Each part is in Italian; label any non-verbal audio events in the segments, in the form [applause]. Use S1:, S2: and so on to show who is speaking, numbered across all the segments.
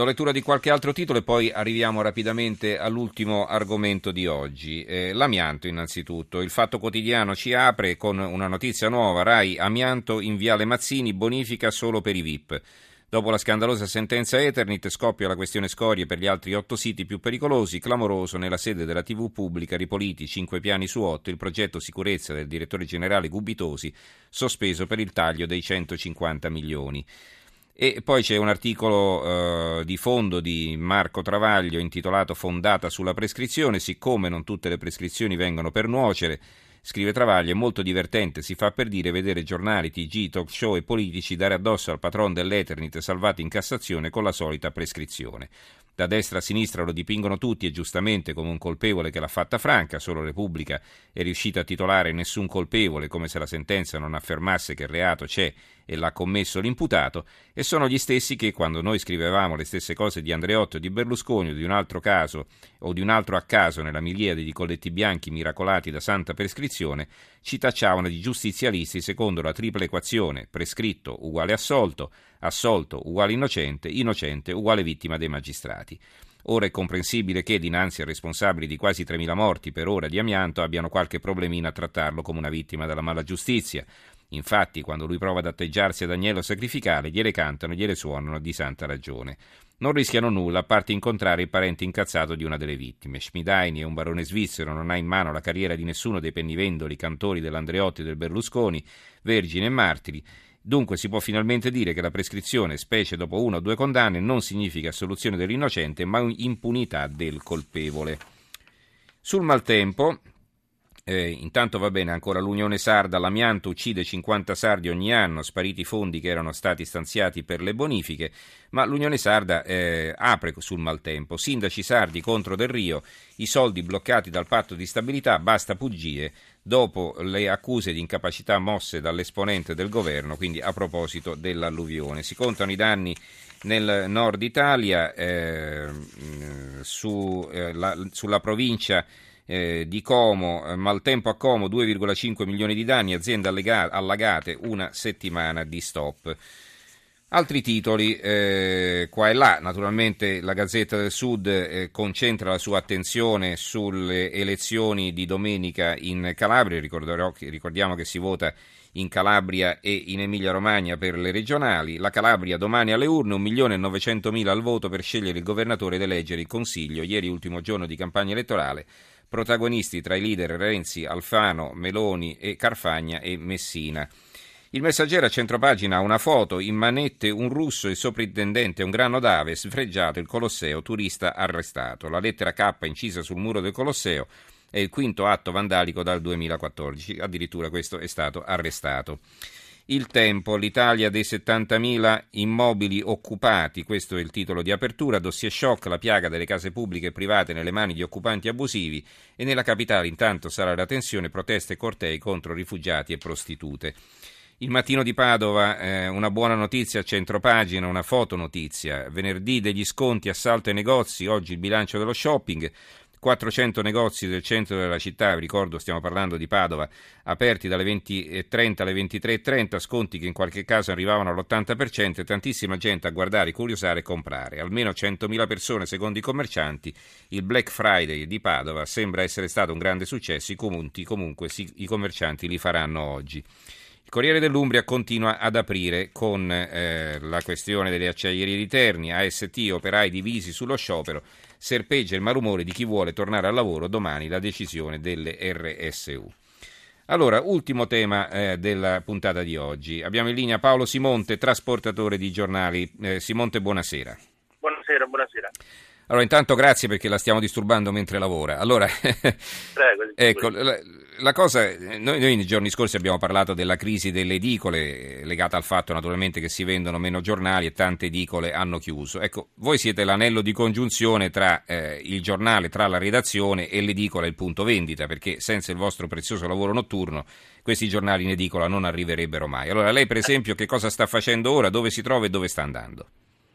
S1: Do lettura di qualche altro titolo e poi arriviamo rapidamente all'ultimo argomento di oggi. Eh, l'amianto innanzitutto. Il Fatto Quotidiano ci apre con una notizia nuova. RAI amianto in Viale Mazzini bonifica solo per i VIP. Dopo la scandalosa sentenza Eternit scoppia la questione scorie per gli altri otto siti più pericolosi, clamoroso nella sede della TV pubblica Ripoliti, cinque piani su otto, il progetto sicurezza del direttore generale Gubitosi, sospeso per il taglio dei 150 milioni. E poi c'è un articolo eh, di fondo di Marco Travaglio intitolato Fondata sulla prescrizione, siccome non tutte le prescrizioni vengono per nuocere. Scrive Travaglio, è molto divertente, si fa per dire vedere giornali, TG, talk show e politici dare addosso al patron dell'Eternit salvato in Cassazione con la solita prescrizione. Da destra a sinistra lo dipingono tutti e giustamente come un colpevole che l'ha fatta franca, solo Repubblica è riuscita a titolare nessun colpevole come se la sentenza non affermasse che il reato c'è e l'ha commesso l'imputato, e sono gli stessi che quando noi scrivevamo le stesse cose di Andreotto e di Berlusconi o di un altro caso o di un altro a caso nella miliade di colletti bianchi miracolati da santa prescrizione, ci tacciavano di giustizialisti secondo la tripla equazione prescritto uguale assolto, assolto uguale innocente, innocente uguale vittima dei magistrati. Ora è comprensibile che, dinanzi a responsabili di quasi 3.000 morti per ora di amianto, abbiano qualche problemino a trattarlo come una vittima della mala giustizia. Infatti, quando lui prova ad atteggiarsi ad agnello sacrificale, gliele cantano, gliele suonano di santa ragione. Non rischiano nulla, a parte incontrare il parente incazzato di una delle vittime. Schmidaini è un barone svizzero, non ha in mano la carriera di nessuno dei pennivendoli, cantori dell'Andreotti e del Berlusconi, vergini e martiri. Dunque si può finalmente dire che la prescrizione, specie dopo una o due condanne, non significa assoluzione dell'innocente, ma impunità del colpevole. Sul maltempo, eh, intanto va bene ancora l'Unione Sarda, l'amianto uccide 50 sardi ogni anno, spariti i fondi che erano stati stanziati per le bonifiche, ma l'Unione Sarda eh, apre sul maltempo. Sindaci sardi contro Del Rio, i soldi bloccati dal patto di stabilità, basta puggie dopo le accuse di incapacità mosse dall'esponente del governo, quindi a proposito dell'alluvione. Si contano i danni nel nord Italia, eh, su, eh, la, sulla provincia eh, di Como, eh, maltempo a Como 2,5 milioni di danni, aziende allagate, una settimana di stop. Altri titoli, eh, qua e là, naturalmente la Gazzetta del Sud eh, concentra la sua attenzione sulle elezioni di domenica in Calabria, ricordiamo che si vota in Calabria e in Emilia Romagna per le regionali, la Calabria domani alle urne, 1.900.000 al voto per scegliere il governatore ed eleggere il Consiglio, ieri ultimo giorno di campagna elettorale, protagonisti tra i leader Renzi, Alfano, Meloni e Carfagna e Messina. Il messaggero a centropagina ha una foto, in manette un russo, il soprintendente, un grano d'ave, sfregiato il Colosseo, turista arrestato. La lettera K incisa sul muro del Colosseo è il quinto atto vandalico dal 2014, addirittura questo è stato arrestato. Il tempo, l'Italia dei 70.000 immobili occupati, questo è il titolo di apertura, dossier shock, la piaga delle case pubbliche e private nelle mani di occupanti abusivi e nella capitale intanto sarà la tensione, proteste e cortei contro rifugiati e prostitute. Il mattino di Padova, eh, una buona notizia a centropagina, una fotonotizia. Venerdì degli sconti, assalto ai negozi, oggi il bilancio dello shopping. 400 negozi del centro della città, vi ricordo stiamo parlando di Padova, aperti dalle 20.30 alle 23.30, sconti che in qualche caso arrivavano all'80% e tantissima gente a guardare, curiosare e comprare. Almeno 100.000 persone secondo i commercianti. Il Black Friday di Padova sembra essere stato un grande successo, i comunti comunque i commercianti li faranno oggi. Il Corriere dell'Umbria continua ad aprire con eh, la questione delle acciaierie di Terni, AST, operai divisi sullo sciopero serpeggia il malumore di chi vuole tornare al lavoro domani la decisione delle RSU. Allora, ultimo tema eh, della puntata di oggi. Abbiamo in linea Paolo Simonte, trasportatore di giornali. Eh, Simonte, buonasera. Allora, intanto grazie perché la stiamo disturbando mentre lavora. Allora, [laughs]
S2: Prego,
S1: ecco, la, la cosa, noi, noi, nei giorni scorsi abbiamo parlato della crisi delle edicole, legata al fatto naturalmente che si vendono meno giornali e tante edicole hanno chiuso. Ecco, voi siete l'anello di congiunzione tra eh, il giornale, tra la redazione e l'edicola e il punto vendita, perché senza il vostro prezioso lavoro notturno questi giornali in edicola non arriverebbero mai. Allora, lei per esempio che cosa sta facendo ora, dove si trova e dove sta andando?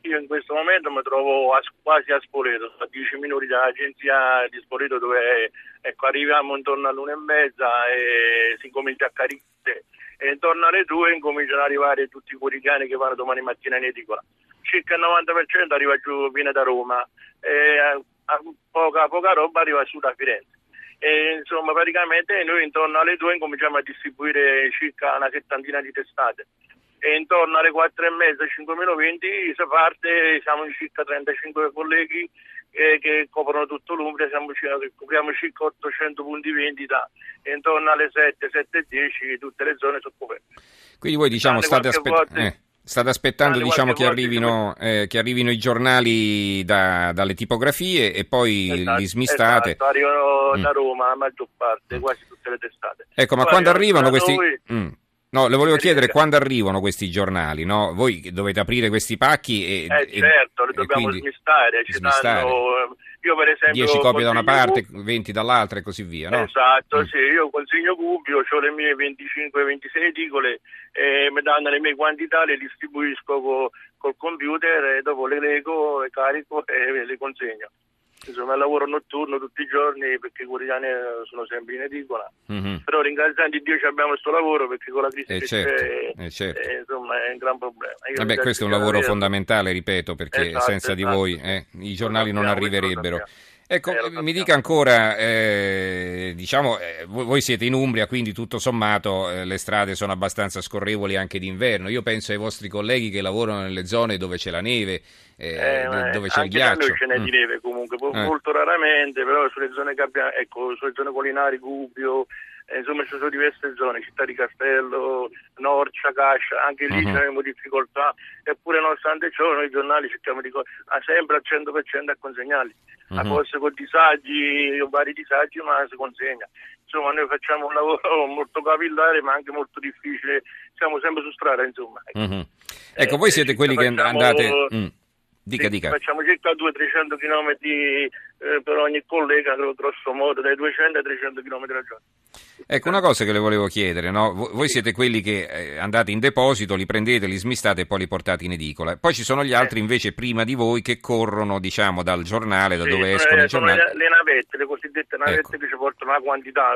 S2: Io in questo momento mi trovo a, quasi a Spoleto, a 10 minuti dall'agenzia di Spoleto dove ecco, arriviamo intorno all'una e mezza e si comincia a caricare e intorno alle 2 incominciano ad arrivare tutti i quotidiani che vanno domani mattina in edicola. Circa il 90% arriva giù, viene da Roma, e poca, poca roba arriva su da Firenze. E, insomma, praticamente noi intorno alle 2 incominciamo a distribuire circa una settantina di testate e intorno alle 4 e mezza, 5 meno 20 si parte, siamo in circa 35 colleghi eh, che coprono tutto l'Umbria, siamo, copriamo circa 800 punti vendita e intorno alle 7, 7 e 10 tutte le zone sono coperte.
S1: Quindi voi diciamo state aspettando... Eh. State aspettando diciamo, che, arrivino, eh, che, arrivino, i giornali da, dalle tipografie e poi esatto, li smistate.
S2: Esatto, arrivano mm. da Roma la maggior parte, mm. quasi tutte le testate.
S1: Ecco, ma poi quando arrivano questi... Noi... Mm. No, le volevo chiedere quando arrivano questi giornali, no? Voi dovete aprire questi pacchi e...
S2: Eh certo, li dobbiamo smistare, ci smistare. Danno, io per esempio...
S1: 10 copie da una parte, 20 dall'altra e così via, no?
S2: Esatto, mm. sì, io consiglio Gubbio, ho le mie 25-26 edicole e mi danno le mie quantità, le distribuisco co, col computer e dopo le leggo, le carico e le consegno insomma lavoro notturno tutti i giorni perché i quotidiani sono sempre in edicola mm-hmm. però ringraziando Dio abbiamo questo lavoro perché con la crisi
S1: eh certo, c'è eh certo.
S2: eh, insomma è un gran problema
S1: Vabbè, questo è un lavoro fondamentale ripeto perché esatto, senza esatto. di voi eh, i giornali non arriverebbero Ecco, eh, mi dica ancora, eh, diciamo, eh, voi siete in Umbria, quindi tutto sommato eh, le strade sono abbastanza scorrevoli anche d'inverno. Io penso ai vostri colleghi che lavorano nelle zone dove c'è la neve, eh,
S2: eh,
S1: dove c'è il ghiaccio.
S2: Noi ce n'è mm. di neve comunque, molto raramente, però sulle zone, ecco, sulle zone collinari, Gubbio, insomma ci sono diverse zone, città di Castello, Norcia, Cascia, anche lì uh-huh. abbiamo difficoltà, eppure nonostante ciò noi giornali cerchiamo di ah, sempre al 100% a consegnarli, uh-huh. a forse con disagi, vari disagi, ma si consegna. Insomma noi facciamo un lavoro [laughs] molto capillare ma anche molto difficile, siamo sempre su strada insomma.
S1: Ecco, uh-huh. ecco voi siete quelli che andate... Mm. Dica, dica.
S2: Facciamo circa 200-300 km eh, per ogni collega, grosso modo, dai 200 ai 300 km al giorno.
S1: Ecco, una cosa che le volevo chiedere, no? voi siete quelli che eh, andate in deposito, li prendete, li smistate e poi li portate in edicola. Poi ci sono gli altri invece prima di voi che corrono, diciamo, dal giornale, da sì, dove escono i giornali.
S2: Le, le navette, le cosiddette navette ecco. che ci portano la quantità.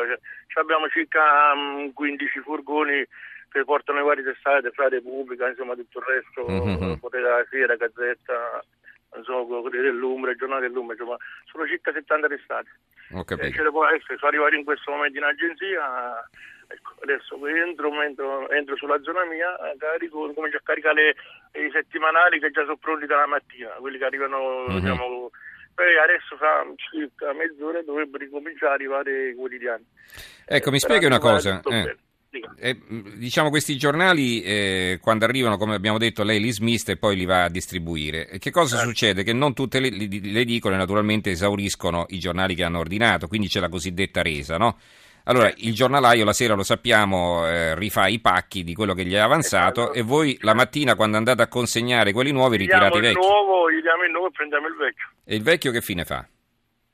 S2: Cioè, abbiamo circa um, 15 furgoni che portano i vari testate, fra Repubblica, insomma tutto il resto, mm-hmm. Potere della Sera, Gazzetta, Corriere dell'Umbra, Giornale dell'Umbra, insomma, sono circa 70 testate.
S1: Ho capito.
S2: E le può essere, sono arrivati in questo momento in agenzia, ecco, adesso entro, entro, entro, sulla zona mia, carico, comincio a caricare i settimanali che già sono pronti dalla mattina, quelli che arrivano, mm-hmm. diciamo, poi adesso fra circa mezz'ora dovrebbero ricominciare a arrivare i quotidiani.
S1: Ecco, eh, mi spieghi una cosa. Eh. Eh, diciamo questi giornali eh, quando arrivano, come abbiamo detto, lei li smista e poi li va a distribuire. Che cosa eh. succede? Che non tutte le, le edicole naturalmente esauriscono i giornali che hanno ordinato, quindi c'è la cosiddetta resa, no? Allora, il giornalaio la sera, lo sappiamo, eh, rifà i pacchi di quello che gli è avanzato esatto. e voi la mattina quando andate a consegnare quelli nuovi ritirate i vecchi.
S2: Nuovo, gli diamo il nuovo e prendiamo il vecchio.
S1: E il vecchio che fine fa?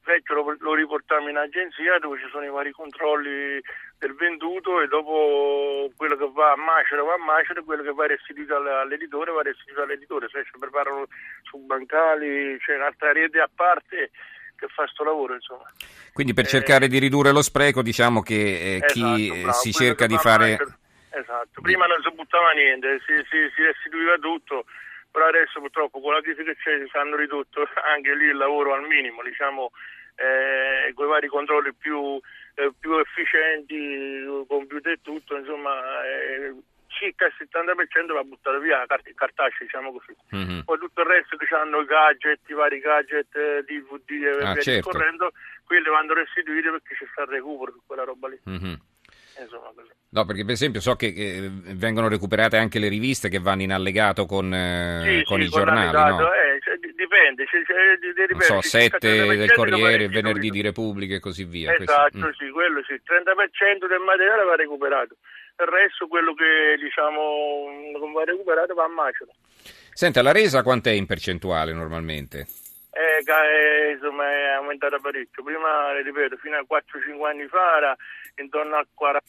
S2: vecchio lo, lo, riportiamo in agenzia dove ci sono i vari controlli del venduto e dopo quello che va a macera va a macera e quello che va restituito all'editore va restituito all'editore, cioè si preparano su bancali, c'è un'altra rete a parte che fa questo lavoro insomma.
S1: Quindi per eh, cercare di ridurre lo spreco diciamo che eh, chi esatto, bravo, si cerca di fare... Macera,
S2: esatto, prima non si buttava niente, si, si, si restituiva tutto però adesso purtroppo con la crisi che c'è si hanno ridotto anche lì il lavoro al minimo, diciamo eh, con i vari controlli più, eh, più efficienti, computer e tutto, insomma eh, circa il 70% va buttato via cart- cartaceo, diciamo così. Mm-hmm. Poi tutto il resto che hanno i gadget, i vari gadget, DVD e
S1: ah, via certo.
S2: correndo, quelli vanno restituiti perché c'è sta il recupero su quella roba lì.
S1: Mm-hmm. No, perché per esempio so che, che, vengono recuperate anche le riviste che vanno in allegato con, eh,
S2: sì,
S1: con
S2: sì,
S1: i giornali, no?
S2: eh, dipende, cioè, dipende,
S1: non so, 7 del Corriere, venerdì di Repubblica e così via.
S2: Esatto, questo, mm. sì, quello sì, il 30% del materiale va recuperato, il resto quello che diciamo non va recuperato va a macero.
S1: Senta, la resa quant'è in percentuale normalmente?
S2: Eh, eh, insomma è aumentata parecchio, prima, ripeto, fino a 4-5 anni fa era intorno al 45%,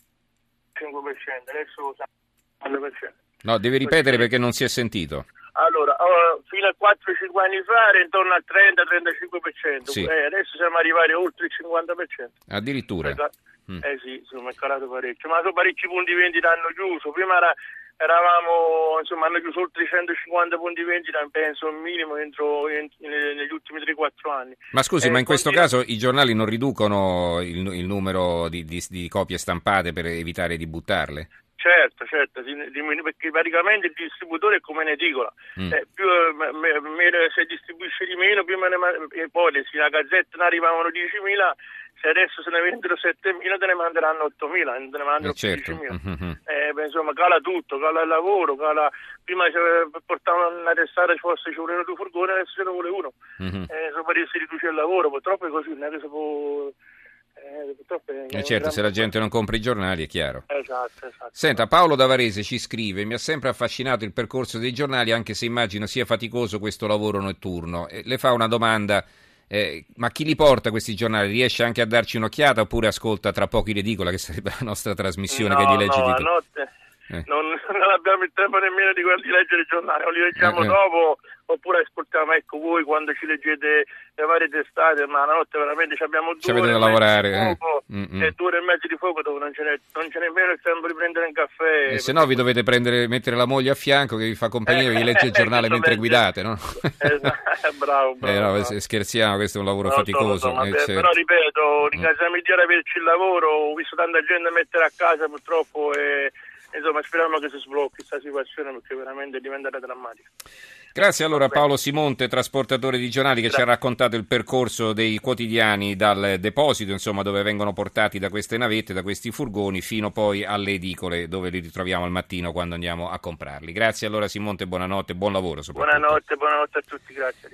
S2: adesso al 40%.
S1: No, devi ripetere perché non si è sentito.
S2: Allora, oh, fino a 4-5 anni fa era intorno al 30-35%, sì. eh, adesso siamo arrivati oltre il 50%.
S1: Addirittura?
S2: Esatto. Mm. Eh sì, insomma, è calato parecchio, ma sono parecchi punti vendita hanno chiuso, prima era, eravamo, insomma, hanno chiuso oltre 150 punti vendita, penso un minimo entro, in, in, negli ultimi 3-4 anni.
S1: Ma scusi, eh, ma in questo continu- caso i giornali non riducono il, il numero di, di, di copie stampate per evitare di buttarle?
S2: Certo, certo, perché praticamente il distributore è come un'edicola, mm. eh, più, me, me, se distribuisce di meno, più me ne ipotesi, la gazzetta ne arrivavano 10.000, se adesso se ne vendono 7.000 te ne manderanno 8.000, te ne mandano eh certo. 10.000. Mm-hmm. Eh, insomma, cala tutto, cala il lavoro, cala... prima portavano una testata ci fosse ci volevano due furgoni, adesso ce ne vuole uno, mm-hmm. eh, insomma, si riduce il lavoro, purtroppo è così, non è che si può
S1: eh, certo, se la gente non compra i giornali è chiaro.
S2: Esatto, esatto.
S1: Senta, Paolo Davarese ci scrive: Mi ha sempre affascinato il percorso dei giornali, anche se immagino sia faticoso questo lavoro notturno. E le fa una domanda: eh, ma chi li porta questi giornali? Riesce anche a darci un'occhiata oppure ascolta tra pochi l'edicola, che sarebbe la nostra trasmissione
S2: no,
S1: che li legge
S2: no,
S1: di
S2: te? notte eh. non, non, abbiamo il tempo nemmeno di, di leggere i giornali, o li leggiamo eh, eh. dopo oppure ascoltiamo, ecco voi quando ci leggete le varie testate, ma la notte veramente abbiamo due
S1: ore da lavorare,
S2: di fuoco, eh. e due ore e mezzo di fuoco dove non ce n'è, non c'è nemmeno il tempo di prendere un caffè.
S1: E se no vi dovete prendere, mettere la moglie a fianco che vi fa compagnia, eh, vi legge il [laughs] giornale mentre guidate, no? [laughs]
S2: Esatto, bravo, bravo,
S1: eh, no, scherziamo, questo è un lavoro no, faticoso.
S2: No, certo. Però ripeto, ringraziamo mm. Dio di averci il lavoro, ho visto tanta gente mettere a casa purtroppo e insomma speriamo che si sblocchi questa situazione perché veramente è diventata drammatica.
S1: Grazie allora Paolo Simonte, trasportatore di giornali, che Grazie. ci ha raccontato il percorso dei quotidiani dal deposito, insomma, dove vengono portati da queste navette, da questi furgoni, fino poi alle edicole dove li ritroviamo al mattino quando andiamo a comprarli. Grazie allora Simonte, buonanotte, buon lavoro soprattutto.
S2: Buonanotte, buonanotte a tutti, grazie.